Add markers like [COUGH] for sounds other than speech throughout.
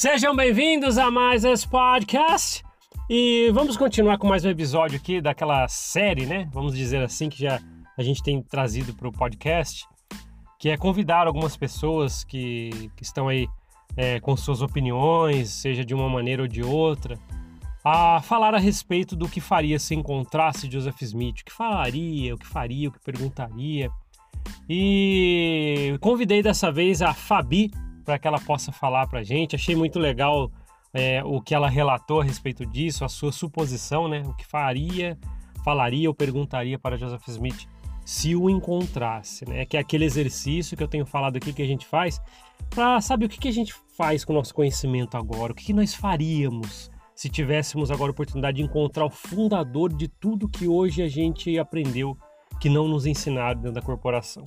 Sejam bem-vindos a mais esse podcast. E vamos continuar com mais um episódio aqui daquela série, né? Vamos dizer assim, que já a gente tem trazido para o podcast, que é convidar algumas pessoas que, que estão aí é, com suas opiniões, seja de uma maneira ou de outra, a falar a respeito do que faria se encontrasse Joseph Smith, o que falaria, o que faria, o que perguntaria. E convidei dessa vez a Fabi para que ela possa falar para a gente. Achei muito legal é, o que ela relatou a respeito disso, a sua suposição, né? O que faria, falaria ou perguntaria para Joseph Smith se o encontrasse, né? Que é aquele exercício que eu tenho falado aqui que a gente faz para saber o que, que a gente faz com o nosso conhecimento agora, o que, que nós faríamos se tivéssemos agora a oportunidade de encontrar o fundador de tudo que hoje a gente aprendeu que não nos ensinaram dentro da corporação.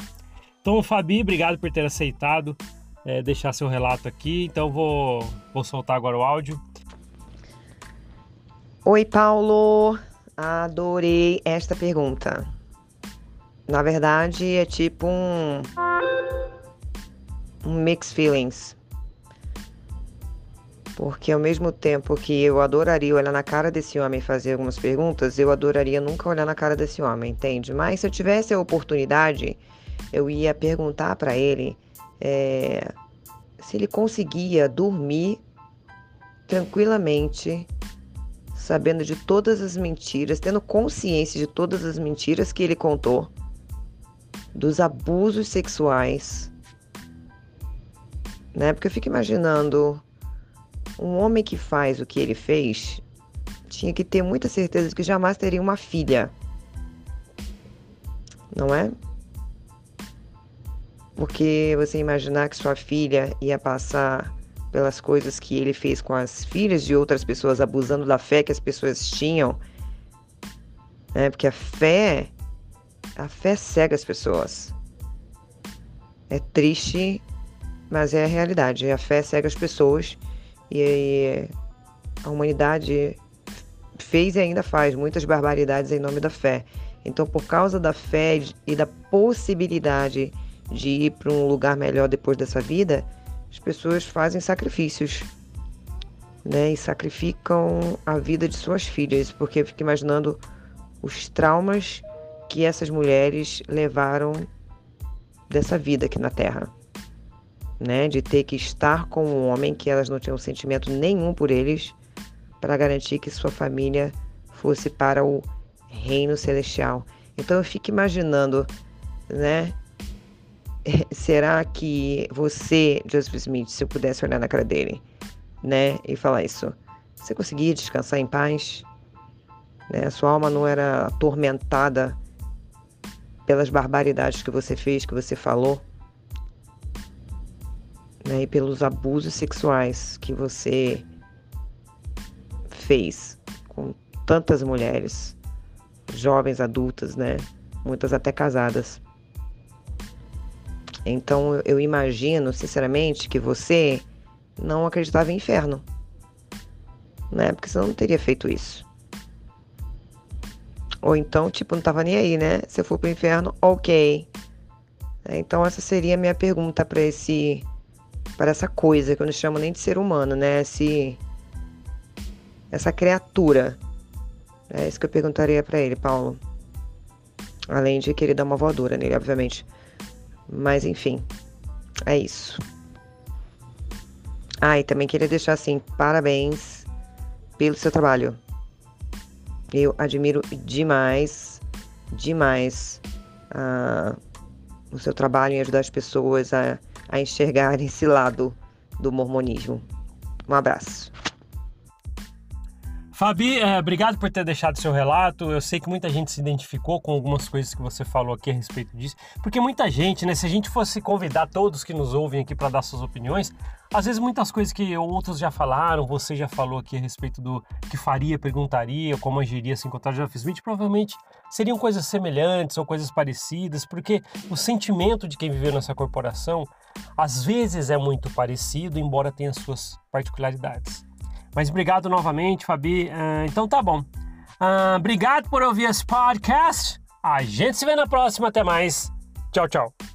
Então, Fabi, obrigado por ter aceitado é, deixar seu relato aqui. Então, vou, vou soltar agora o áudio. Oi, Paulo. Adorei esta pergunta. Na verdade, é tipo um, um mixed feelings. Porque ao mesmo tempo que eu adoraria olhar na cara desse homem e fazer algumas perguntas, eu adoraria nunca olhar na cara desse homem, entende? Mas se eu tivesse a oportunidade, eu ia perguntar para ele é, se ele conseguia dormir tranquilamente, sabendo de todas as mentiras, tendo consciência de todas as mentiras que ele contou, dos abusos sexuais. Né? Porque eu fico imaginando um homem que faz o que ele fez tinha que ter muita certeza de que jamais teria uma filha. Não é? Porque você imaginar que sua filha ia passar pelas coisas que ele fez com as filhas de outras pessoas, abusando da fé que as pessoas tinham. Né? Porque a fé, a fé cega as pessoas. É triste, mas é a realidade. A fé cega as pessoas e a humanidade fez e ainda faz muitas barbaridades em nome da fé. Então, por causa da fé e da possibilidade de ir para um lugar melhor depois dessa vida, as pessoas fazem sacrifícios, né? E sacrificam a vida de suas filhas, porque eu fico imaginando os traumas que essas mulheres levaram dessa vida aqui na Terra né, de ter que estar com um homem que elas não tinham sentimento nenhum por eles, para garantir que sua família fosse para o reino celestial. Então eu fico imaginando, né? [LAUGHS] Será que você, Joseph Smith, se eu pudesse olhar na cara dele, né, e falar isso, você conseguia descansar em paz? Né? Sua alma não era atormentada pelas barbaridades que você fez, que você falou? né, e pelos abusos sexuais que você fez com tantas mulheres, jovens adultas, né, muitas até casadas. Então eu imagino, sinceramente, que você não acreditava em inferno, né? Porque você não teria feito isso. Ou então, tipo, não tava nem aí, né? Se eu for pro inferno, ok. Então essa seria a minha pergunta para esse para essa coisa que eu não chamo nem de ser humano, né? Esse, essa criatura. É isso que eu perguntaria para ele, Paulo. Além de querer dar uma voadora nele, obviamente. Mas enfim, é isso. Ah, e também queria deixar assim, parabéns pelo seu trabalho. Eu admiro demais, demais uh, o seu trabalho em ajudar as pessoas a a enxergar esse lado do mormonismo. Um abraço. Fabi, é, obrigado por ter deixado seu relato. Eu sei que muita gente se identificou com algumas coisas que você falou aqui a respeito disso, porque muita gente, né? Se a gente fosse convidar todos que nos ouvem aqui para dar suas opiniões, às vezes muitas coisas que outros já falaram, você já falou aqui a respeito do que faria, perguntaria, como agiria se encontrar Jeff Smith, provavelmente seriam coisas semelhantes ou coisas parecidas, porque o sentimento de quem viveu nessa corporação às vezes é muito parecido, embora tenha suas particularidades. Mas obrigado novamente, Fabi. Uh, então tá bom. Uh, obrigado por ouvir esse podcast. A gente se vê na próxima. Até mais. Tchau, tchau.